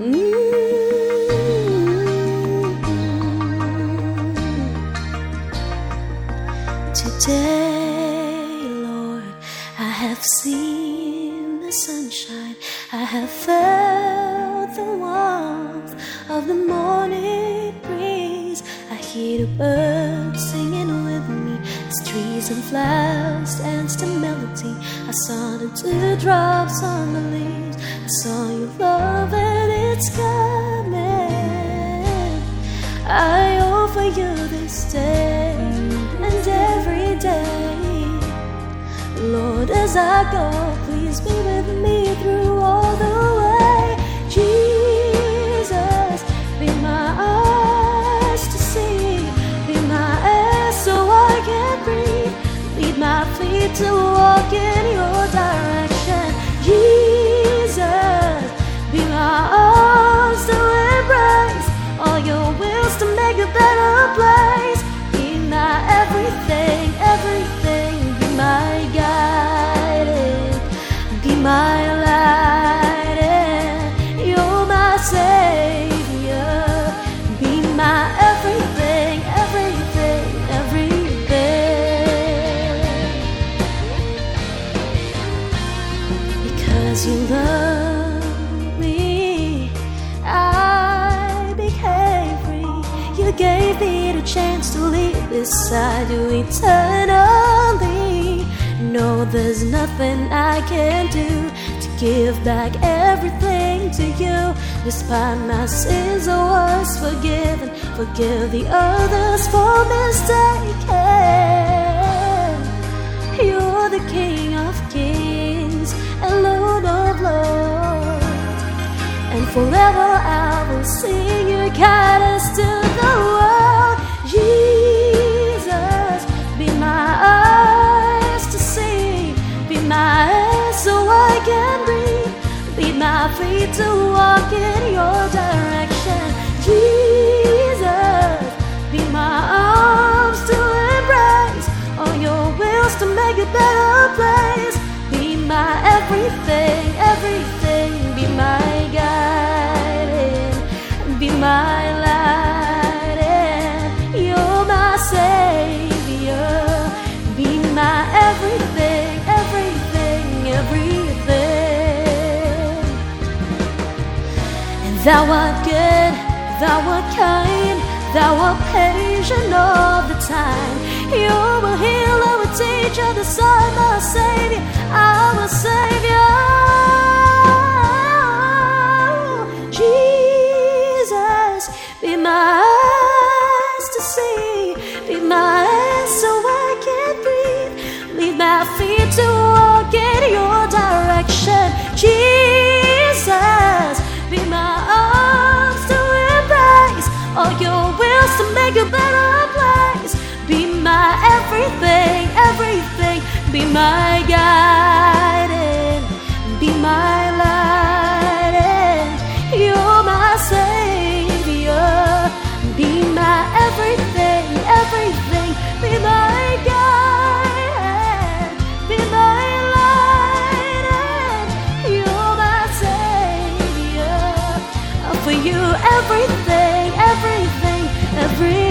Mm-hmm. Today, Lord, I have seen the sunshine, I have felt the warmth of the morning breeze. I hear the birds singing with me, as trees and flowers dance to melody. I saw the dewdrops on the leaves, I saw your love it's coming. I offer you this day and every day. Lord, as I go, please be with me through all the way. Jesus, be my eyes to see, be my air so I can breathe, lead my feet to walk in Because you love me, I became free. You gave me the chance to live beside you eternally. No, there's nothing I can do to give back everything to you. Despite my sins, I was forgiven. Forgive the others for mistaking. Forever I will sing your kindness to the world. Jesus, be my eyes to see, be my hands so I can breathe, be my feet to walk in your direction. Jesus, be my arms to embrace, all your wills to make a better place. Be my everything, everything, my light, and you're my savior. Be my everything, everything, everything. And thou art good, thou art kind, thou art patient all the time. You will heal, I will teach the Son, my Savior, our my guiding, be my light, and you're my savior. Be my everything, everything, be my guide, and be my light, and you're my savior. For you, everything, everything, everything.